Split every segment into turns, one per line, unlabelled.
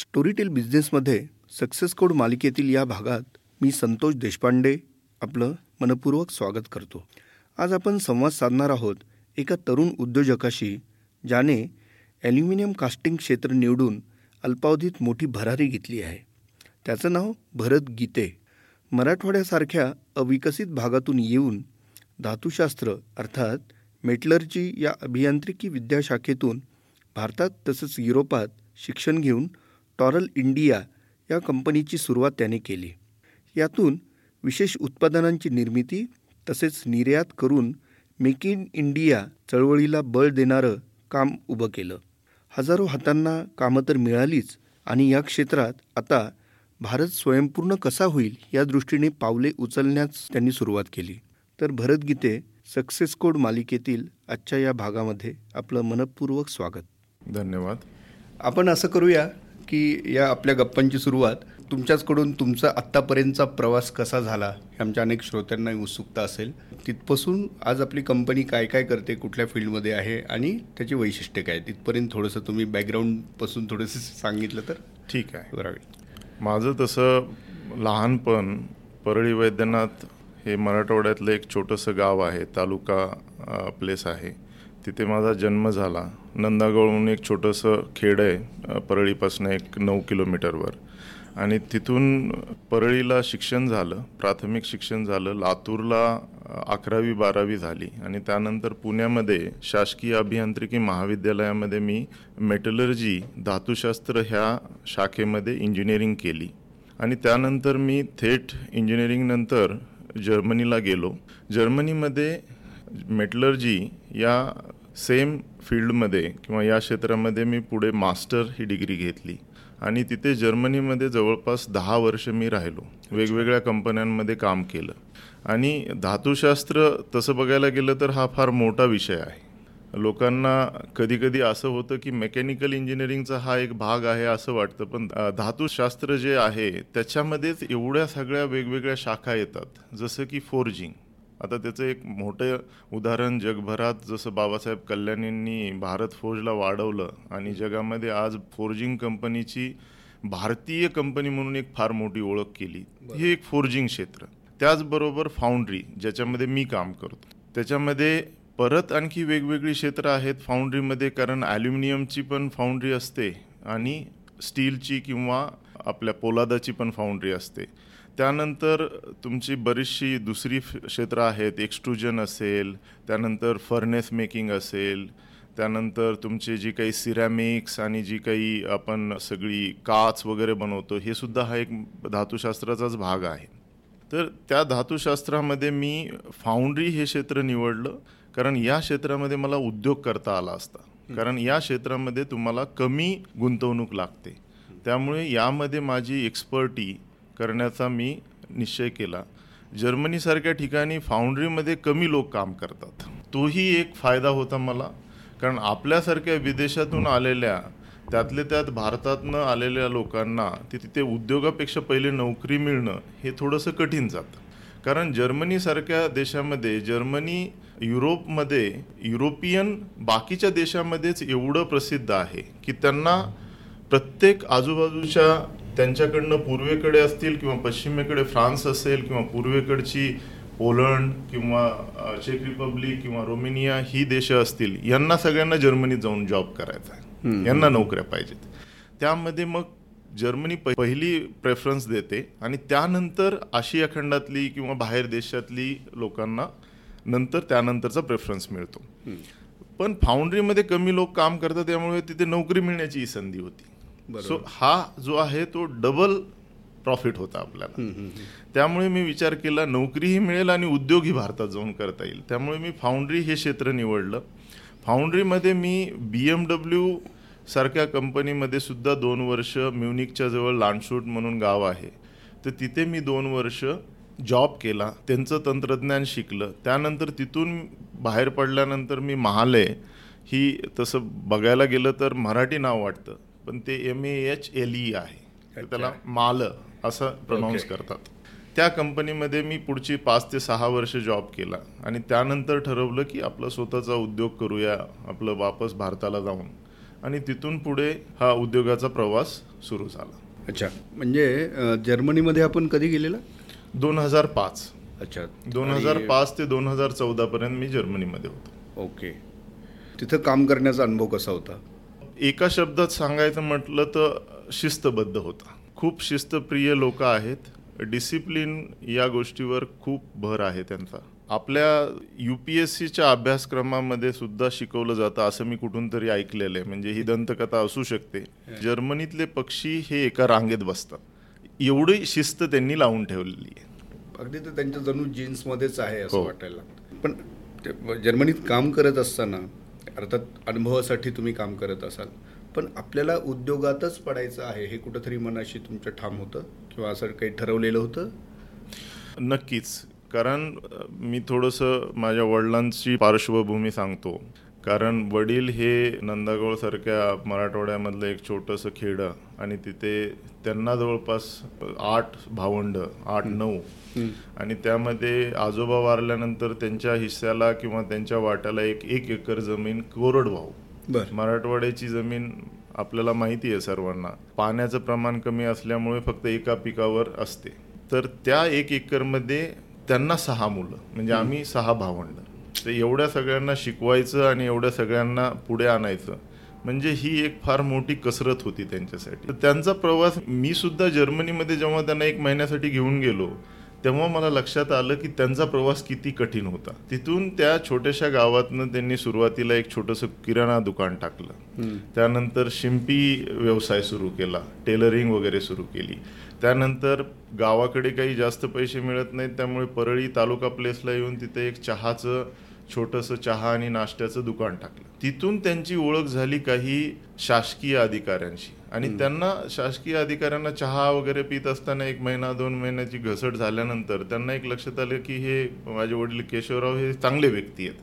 Storytel बिझनेसमध्ये success code मालिकेतील या भागात मी संतोष देशपांडे आपलं मनपूर्वक स्वागत करतो. आज आपण संवाद साधणार आहोत एका तरुण उद्योजकाशी ज्याने ॲल्युमिनियम कास्टिंग क्षेत्र निवडून अल्पावधीत मोठी भरारी घेतली आहे. त्याचं नाव भरत गीते. मराठवाड्यासारख्या अविकसित भागातून येऊन धातुशास्त्र अर्थात मेटलर्जी या अभियांत्रिकी विद्याशाखेतून भारतात तसंच युरोपात शिक्षण घेऊन टॉरल इंडिया या कंपनीची सुरुवात त्याने केली. यातून विशेष उत्पादनांची निर्मिती तसेच निर्यात करून मेक इन इंडिया चळवळीला बळ देणारं काम उभं केलं. हजारो हातांना कामं तर मिळालीच आणि या क्षेत्रात आता भारत स्वयंपूर्ण कसा होईल या दृष्टीने पावले उचलण्यास त्यांनी सुरुवात केली. तर भरत गीते सक्सेस कोड मालिकेतील आजच्या या भागामध्ये आपलं मनपूर्वक स्वागत.
धन्यवाद.
आपण असं करूया की या आपल्या गप्पांची सुरुवात तुमच्याचकडून तुमचा आत्तापर्यंतचा प्रवास कसा झाला हे आमच्या अनेक श्रोत्यांना उत्सुकता असेल. तिथपासून आज आपली कंपनी काय काय करते कुठल्या फील्डमध्ये आहे आणि त्याची वैशिष्ट्य काय? तिथपर्यंत थोडंसं तुम्ही बॅकग्राऊंडपासून थोडंसं सांगितलं तर?
ठीक आहे.
बरं. होईल
माझं तसं लहानपण परळी वैद्यनाथ हे मराठवाड्यातलं एक छोटंसं गाव आहे तालुका प्लेस आहे. तिथे माझा जन्म झाला. नंदागोळ म्हणून एक छोटंसं खेड आहे परळीपासून एक नऊ किलोमीटरवर. आणि तिथून परळीला शिक्षण झालं प्राथमिक शिक्षण झालं लातूरला अकरावी बारावी झाली. आणि त्यानंतर पुण्यामध्ये शासकीय अभियांत्रिकी महाविद्यालयामध्ये मी मेटलर्जी धातुशास्त्र ह्या शाखेमध्ये इंजिनिअरिंग केली. आणि त्यानंतर मी थेट इंजिनिअरिंगनंतर जर्मनीला गेलो. जर्मनीमध्ये मेटलर्जी या सेम फील्डमध्ये किंवा या क्षेत्रामध्ये मी पुढे मास्टर ही डिग्री घेतली. आणि तिथे जर्मनीमध्ये जवळपास दहा वर्ष मी राहिलो. वेगवेगळ्या कंपन्यांमध्ये काम केलं. आणि धातुशास्त्र तसं बघायला गेलं तर हा फार मोठा विषय आहे. लोकांना कधीकधी असं होतं की मेकॅनिकल इंजिनिअरिंगचा हा एक भाग आहे असं वाटतं पण धातुशास्त्र जे आहे त्याच्यामध्येच एवढ्या सगळ्या वेगवेगळ्या शाखा येतात जसं की फोर्जिंग आता त्याचं एक मोठं उदाहरण जगभरात जसं बाबासाहेब कल्याणींनी भारत फोर्जला वाढवलं आणि जगामध्ये आज फोर्जिंग कंपनीची भारतीय कंपनी म्हणून एक फार मोठी ओळख केली. हे एक फोर्जिंग क्षेत्र. त्याचबरोबर फाउंड्री ज्याच्यामध्ये मी काम करतो. त्याच्यामध्ये परत आणखी वेगवेगळी क्षेत्र आहेत फाउंड्रीमध्ये कारण ॲल्युमिनियमची पण फाउंड्री असते आणि स्टीलची किंवा आपल्या पोलादाची पण फाउंड्री असते. त्यानंतर तुमची बरीचशी दुसरी क्षेत्र आहेत. एक्स्ट्रुजन असेल त्यानंतर फर्नेस मेकिंग असेल त्यानंतर तुमचे जी काही सिरॅमिक्स आणि जी काही आपण सगळी काच वगैरे बनवतो हे सुद्धा हा एक धातुशास्त्राचाच भाग आहे. तर त्या धातुशास्त्रामध्ये मी फाउंड्री हे क्षेत्र निवडलं कारण या क्षेत्रामध्ये मला उद्योग करता आला असता. कारण या क्षेत्रामध्ये तुम्हाला कमी गुंतवणूक लागते. त्यामुळे यामध्ये माझी एक्सपर्टी करण्याचा मी निश्चय केला. जर्मनीसारख्या ठिकाणी फाउंड्रीमध्ये कमी लोक काम करतात. तोही एक फायदा होता मला. कारण आपल्यासारख्या विदेशातून आलेल्या त्यातले त्यात भारतातनं आलेल्या लोकांना ते तिथे उद्योगापेक्षा पहिले नोकरी मिळणं हे थोडंसं कठीण जातं. कारण जर्मनीसारख्या देशामध्ये जर्मनी युरोपमध्ये युरोपियन बाकीच्या देशामध्येच एवढं प्रसिद्ध आहे की त्यांना प्रत्येक आजूबाजूच्या त्यांच्याकडनं पूर्वेकडे असतील किंवा पश्चिमेकडे फ्रान्स असेल किंवा पूर्वेकडची पोलंड किंवा चेक रिपब्लिक किंवा रोमेनिया ही देश असतील यांना सगळ्यांना जर्मनीत जाऊन जॉब करायचा आहे. यांना नोकऱ्या पाहिजेत. त्यामध्ये मग जर्मनी पहिली प्रेफरन्स देते आणि त्यानंतर आशिया खंडातली किंवा बाहेर देशातली लोकांना नंतर त्यानंतरचा प्रेफरन्स मिळतो. पण फाउंड्रीमध्ये कमी लोक काम करतात त्यामुळे तिथे नोकरी मिळण्याची संधी होती. सो हा जो आहे तो डबल प्रॉफिट होता आपल्याला. त्यामुळे मी विचार केला नोकरीही मिळेल आणि उद्योगही भारतात जाऊन करता येईल. त्यामुळे मी फाउंड्री हे क्षेत्र निवडलं. फाउंड्रीमध्ये मी बी एम डब्ल्यू सारख्या कंपनीमध्ये सुद्धा दोन वर्ष म्युनिकच्या जवळ लांडशूट म्हणून गाव आहे. तर तिथे मी दोन वर्ष जॉब केला. त्यांचं तंत्रज्ञान शिकलं. त्यानंतर तिथून बाहेर पडल्यानंतर मी महाले ही तसं बघायला गेलं तर मराठी नाव वाटतं. पण ते M A H L E आहे. त्याला माल असं प्रोनाऊन्स करतात. त्या कंपनीमध्ये मी पुढची पाच ते सहा वर्ष जॉब केला. आणि त्यानंतर ठरवलं की आपलं स्वतःचा उद्योग करूया आपलं वापस भारताला जाऊन. आणि तिथून पुढे हा उद्योगाचा प्रवास सुरू झाला.
अच्छा. म्हणजे जर्मनीमध्ये आपण कधी गेलेला?
दोन हजार पाच.
अच्छा.
दोन हजार पाच ते दोन हजार चौदा पर्यंत मी जर्मनीमध्ये होतो.
ओके. तिथं काम करण्याचा अनुभव कसा होता?
एका शब्दात सांगायचं म्हटलं तर शिस्तबद्ध होता. खूप शिस्तप्रिय लोक आहेत. डिसिप्लिन या गोष्टीवर खूप भर आहे त्यांचा. आपल्या यू पी एस सीच्या अभ्यासक्रमामध्ये सुद्धा शिकवलं जातं असं मी कुठून तरी ऐकलेलं आहे. म्हणजे ही दंतकथा असू शकते. जर्मनीतले पक्षी हे एका रांगेत बसतात. एवढी शिस्त त्यांनी लावून ठेवलेली आहे.
अगदी तर त्यांच्या जणू जीन्समध्येच आहे असं
हो.
वाटायला लागतं. पण जर्मनीत काम करत असताना अर्थात अनुभवासाठी तुम्ही काम करत असाल. पण आपल्याला उद्योगातच पडायचं आहे हे कुठंतरी मनाशी तुमचं ठाम होतं? किंवा असं काही ठरवलेलं होतं?
नक्कीच. कारण मी थोडंसं माझ्या वडिलांची पार्श्वभूमी सांगतो. कारण वडील हे नंदागोळसारख्या मराठवाड्यामधलं एक छोटंसं खेडं आणि तिथे त्यांना जवळपास आठ भावंड आठ नऊ. आणि त्यामध्ये आजोबा वारल्यानंतर त्यांच्या हिस्स्याला किंवा त्यांच्या वाट्याला एक एक एकर जमीन कोरडवाहू. मराठवाड्याची जमीन आपल्याला माहिती आहे सर्वांना. पाण्याचं प्रमाण कमी असल्यामुळे फक्त एका पिकावर असते. तर त्या एक एकरमध्ये त्यांना सहा मुलं म्हणजे आम्ही सहा भावंड. तर एवढ्या सगळ्यांना शिकवायचं आणि एवढ्या सगळ्यांना पुढे आणायचं. म्हणजे ही एक फार मोठी कसरत होती त्यांच्यासाठी. तर त्यांचा प्रवास मी सुद्धा जर्मनीमध्ये जेव्हा त्यांना एक महिन्यासाठी घेऊन गेलो तेव्हा मला लक्षात आलं की त्यांचा प्रवास किती कठीण होता. तिथून त्या छोट्याशा गावातनं त्यांनी सुरुवातीला एक छोटंसं किराणा दुकान टाकलं. त्यानंतर शिंपी व्यवसाय सुरू केला टेलरिंग वगैरे सुरू केली. त्यानंतर गावाकडे काही जास्त पैसे मिळत नाहीत त्यामुळे परळी तालुका प्लेसला येऊन तिथे एक चहाचं छोटंसं चहा आणि नाश्त्याचं दुकान टाकलं. तिथून त्यांची ओळख झाली काही शासकीय अधिकाऱ्यांशी. आणि त्यांना शासकीय अधिकाऱ्यांना चहा वगैरे पित असताना एक महिना दोन महिन्याची घसट झाल्यानंतर त्यांना एक लक्षात आलं की हे माझे वडील केशवराव हे चांगले व्यक्ती आहेत.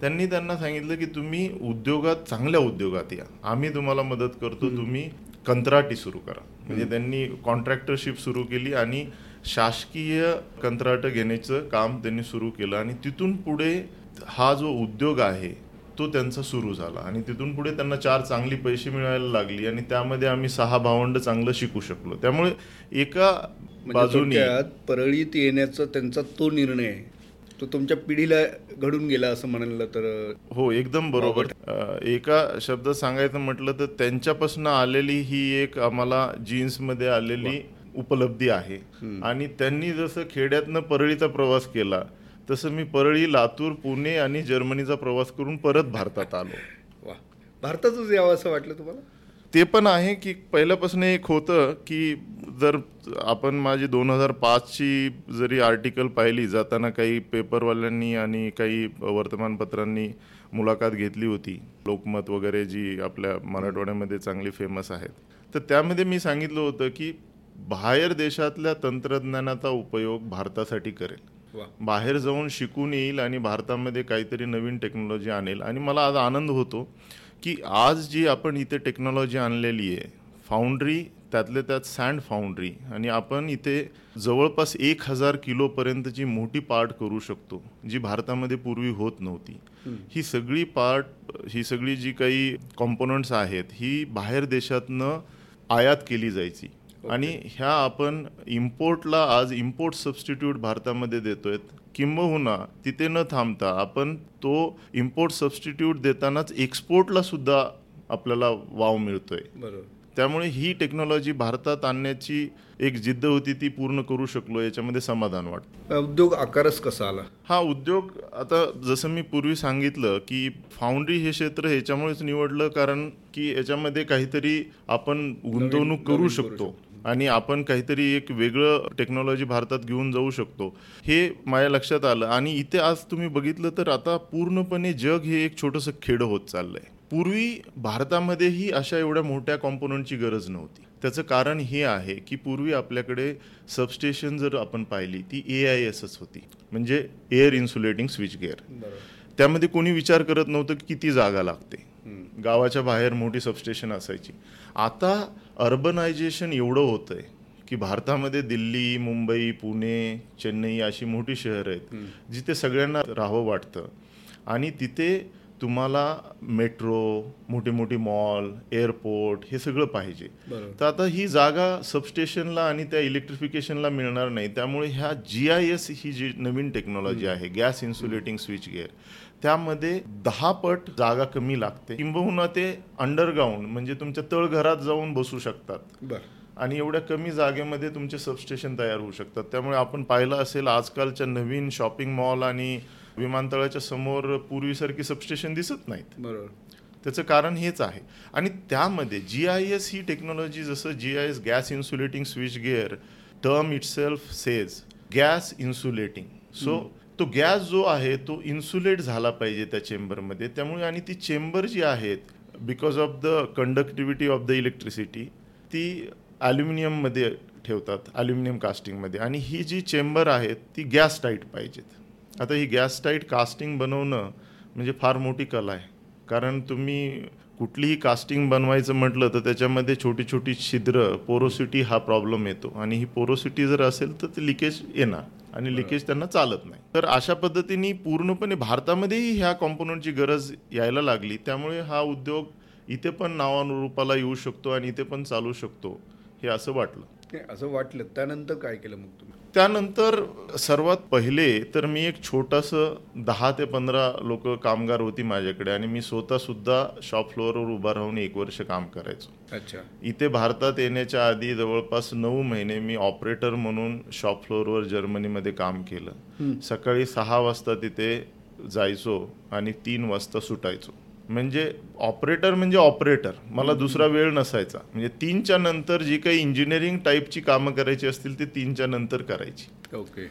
त्यांनी त्यांना सांगितलं की तुम्ही उद्योगात चांगल्या उद्योगात या. आम्ही तुम्हाला मदत करतो तुम्ही कंत्राटी सुरू करा. म्हणजे त्यांनी कॉन्ट्रॅक्टरशिप सुरू केली आणि शासकीय कंत्राट घेण्याचं काम त्यांनी सुरू केलं आणि तिथून पुढे हा जो उद्योग आहे तो त्यांचा सुरू झाला. आणि तिथून पुढे त्यांना चार चांगली पैसे मिळायला लागली आणि त्यामध्ये आम्ही सहा भावंड चांगलं शिकू शकलो. त्यामुळे एका
म्हणजे
बाजूनी
परळीत येण्याचा त्यांचा तो निर्णय आहे. तो तुमच्या पिढीला घडून गेला असं म्हणाल तर
हो एकदम बरोबर. एका शब्दात सांगायचं म्हटलं तर त्यांच्यापासून आलेली ही एक आम्हाला जीन्समध्ये आलेली उपलब्धी आहे. आणि त्यांनी जसं खेड्यातनं परळीचा प्रवास केला तसं मी परळी लातूर पुणे आणि जर्मनीचा प्रवास करून परत भारतात आलो.
वा. भारतातच यावं असं वाटलं तुम्हाला?
ते पण आहे की पहिल्यापासून एक होतं की जर आपण माझी दोन हजार पाचची जरी आर्टिकल पाहिली जाताना काही पेपरवाल्यांनी आणि काही वर्तमानपत्रांनी मुलाखत घेतली होती. लोकमत वगैरे जी आपल्या मराठवाड्यामध्ये चांगली फेमस आहेत. तर त्यामध्ये मी सांगितलं होतं की बाहेर देशातल्या तंत्रज्ञानाचा उपयोग भारतासाठी करेल. बाहेर जाऊन शिकून येईल आणि भारतामध्ये काहीतरी नवीन टेक्नॉलॉजी आणेल. आणि मला आज आनंद होतो की आज जी आपण इथे टेक्नॉलॉजी आणलेली आहे फाउंड्री त्यातले त्यात सँड फाउंड्री आणि आपण इथे जवळपास एक हजार किलोपर्यंतची मोठी पार्ट करू शकतो जी भारतामध्ये पूर्वी होत नव्हती. ही सगळी पार्ट ही सगळी जी काही कॉम्पोनंट्स आहेत ही बाहेर देशातनं आयात केली जायची. आणि ह्या आपण इम्पोर्टला आज इम्पोर्ट सबस्टिट्यूट भारतामध्ये देतोय. किंबहुना तिथे न थांबता आपण तो इम्पोर्ट सबस्टिट्यूट देतानाच एक्सपोर्टला सुद्धा आपल्याला वाव मिळतोय.
बरोबर.
त्यामुळे ही टेक्नॉलॉजी भारतात आणण्याची एक जिद्द होती ती पूर्ण करू शकलो याच्यामध्ये समाधान वाटतं.
उद्योग आकारच कसा आला?
हा उद्योग आता जसं मी पूर्वी सांगितलं की फाउंड्री हे क्षेत्र ह्याच्यामुळेच निवडलं कारण की याच्यामध्ये काहीतरी आपण गुंतवणूक करू शकतो आणि आपण काहीतरी एक वेगळं टेक्नॉलॉजी भारतात घेऊन जाऊ शकतो. हे माझ्या लक्षात आलं आणि इथे आज तुम्ही बघितलं तर आता पूर्णपणे जग हे एक छोटंसं खेडं होत चाललंय. पूर्वी भारतामध्येही अशा एवढ्या मोठ्या कॉम्पोनंटची गरज नव्हती. त्याचं कारण हे आहे की पूर्वी आपल्याकडे सबस्टेशन जर आपण पाहिली ती ए आय एसच होती. म्हणजे एअर इन्सुलेटिंग स्विच गेअर त्यामध्ये कोणी विचार करत नव्हतं की किती जागा लागते. गावाच्या बाहेर मोठी सबस्टेशन असायची. आता अर्बनायझेशन एवढं होतंय की भारतामध्ये दिल्ली मुंबई पुणे चेन्नई अशी मोठी शहरं आहेत जिथे सगळ्यांना राहावं वाटतं. आणि तिथे तुम्हाला मेट्रो मोठी मोठी मॉल एअरपोर्ट हे सगळं पाहिजे. तर आता ही जागा सबस्टेशनला आणि त्या इलेक्ट्रिफिकेशनला मिळणार नाही. त्यामुळे ह्या जी आय एस ही जी नवीन टेक्नॉलॉजी आहे गॅस इन्सुलेटिंग स्विच गेअर त्यामध्ये दहा पट जागा कमी लागते. किंबहुना ते अंडरग्राऊंड म्हणजे तुमच्या तळघरात जाऊन बसू शकतात. आणि एवढ्या कमी जागेमध्ये तुमचे सबस्टेशन तयार होऊ शकतात. त्यामुळे आपण पाहिलं असेल आजकालच्या नवीन शॉपिंग मॉल आणि विमानतळाच्या समोर पूर्वीसारखी सबस्टेशन दिसत नाहीत.
बरोबर.
त्याचं कारण हेच आहे. आणि त्यामध्ये जी आय एस ही टेक्नॉलॉजी जसं G I S gas insulating switchgear term itself says gas insulating so तो गॅस जो आहे तो इन्सुलेट झाला पाहिजे त्या चेंबरमध्ये त्यामुळे आणि ती चेंबर जी आहेत because of the conductivity of the electricity ती ॲल्युमिनियममध्ये ठेवतात ॲल्युमिनियम कास्टिंगमध्ये आणि ही जी चेंबर आहेत ती गॅस टाईट पाहिजेत. आता ही गॅस टाईट कास्टिंग बनवणं म्हणजे फार मोठी कला आहे. कारण तुम्ही कुठलीही कास्टिंग बनवायचं म्हटलं तर त्याच्यामध्ये छोटी छोटी छिद्र पोरोसिटी हा प्रॉब्लेम येतो. आणि ही पोरोसिटी जर असेल तर ते लिकेज येणार आणि लिकेज त्यांना चालत नाही. तर अशा पद्धतीने पूर्णपणे भारतामध्येही ह्या कॉम्पोनंटची गरज यायला लागली. त्यामुळे हा उद्योग इथे पण नावानुरूपाला येऊ शकतो आणि इथे पण चालू शकतो हे असं वाटलं.
असं वाटलं. त्यानंतर काय केलं मग तुम्ही?
त्यानंतर सर्वात पहिले तर मी एक छोटंसं दहा ते पंधरा लोक कामगार होती माझ्याकडे आणि मी स्वतः सुद्धा शॉप फ्लोअरवर उभा राहून एक वर्ष काम करायचो.
अच्छा.
इथे भारतात येण्याच्या आधी जवळपास नऊ महिने मी ऑपरेटर म्हणून शॉप फ्लोअरवर जर्मनीमध्ये काम केलं. सकाळी सहा वाजता तिथे जायचो आणि तीन वाजता सुटायचो. म्हणजे ऑपरेटर म्हणजे ऑपरेटर. मला दुसरा वेळ नसायचा. म्हणजे तीनच्या नंतर जी काही इंजिनिअरिंग टाईपची कामं करायची असतील ती तीनच्या नंतर करायची.
ओके.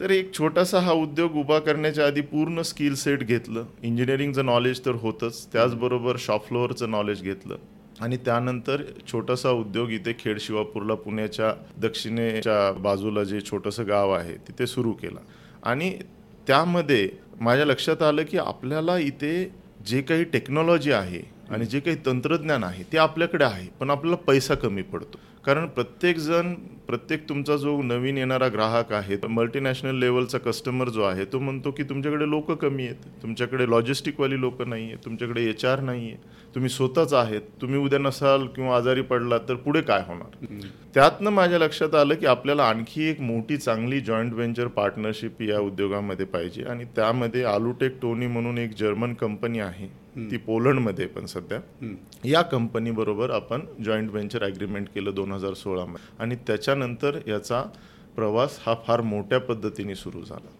तर एक छोटासा हा उद्योग उभा करण्याच्या आधी पूर्ण स्किल सेट घेतलं. इंजिनिअरिंगचं नॉलेज तर होतंच. त्याचबरोबर शॉप फ्लोअरचं नॉलेज घेतलं. आणि त्यानंतर छोटासा उद्योग इथे खेड शिवापूरला पुण्याच्या दक्षिणेच्या बाजूला जे छोटंसं गाव आहे तिथे सुरू केला. आणि त्यामध्ये माझ्या लक्षात आलं की आपल्याला इथे जे काही टेक्नॉलॉजी आहे आणि जे काही तंत्रज्ञान आहे ते आपल्याकडे आहे पण आपल्याला पैसा कमी पडतो. कारण प्रत्येकजण प्रत्येक तुमचा जो नवीन येणारा ग्राहक आहे मल्टीनॅशनल लेवलचा कस्टमर जो आहे तो म्हणतो की तुमच्याकडे लोक कमी आहेत. तुमच्याकडे लॉजिस्टिकवाली लोक नाही आहे तुमच्याकडे एच आर नाही आहे तुम्ही स्वतःच आहेत. तुम्ही उद्या नसाल किंवा आजारी पडलात तर पुढे काय होणार? त्यातनं माझ्या लक्षात आलं की आपल्याला आणखी एक मोठी चांगली जॉईंट व्हेंचर पार्टनरशिप या उद्योगामध्ये पाहिजे. आणि त्यामध्ये आलुटेक टोनी म्हणून एक जर्मन कंपनी आहे. ती पोलंडमध्ये पण सध्या. या कंपनी बरोबर आपण जॉईंट व्हेंचर अग्रीमेंट केलं दोन हजार सोळामध्ये. आणि त्याच्यानंतर याचा प्रवास हा फार मोठ्या पद्धतीने सुरू झाला.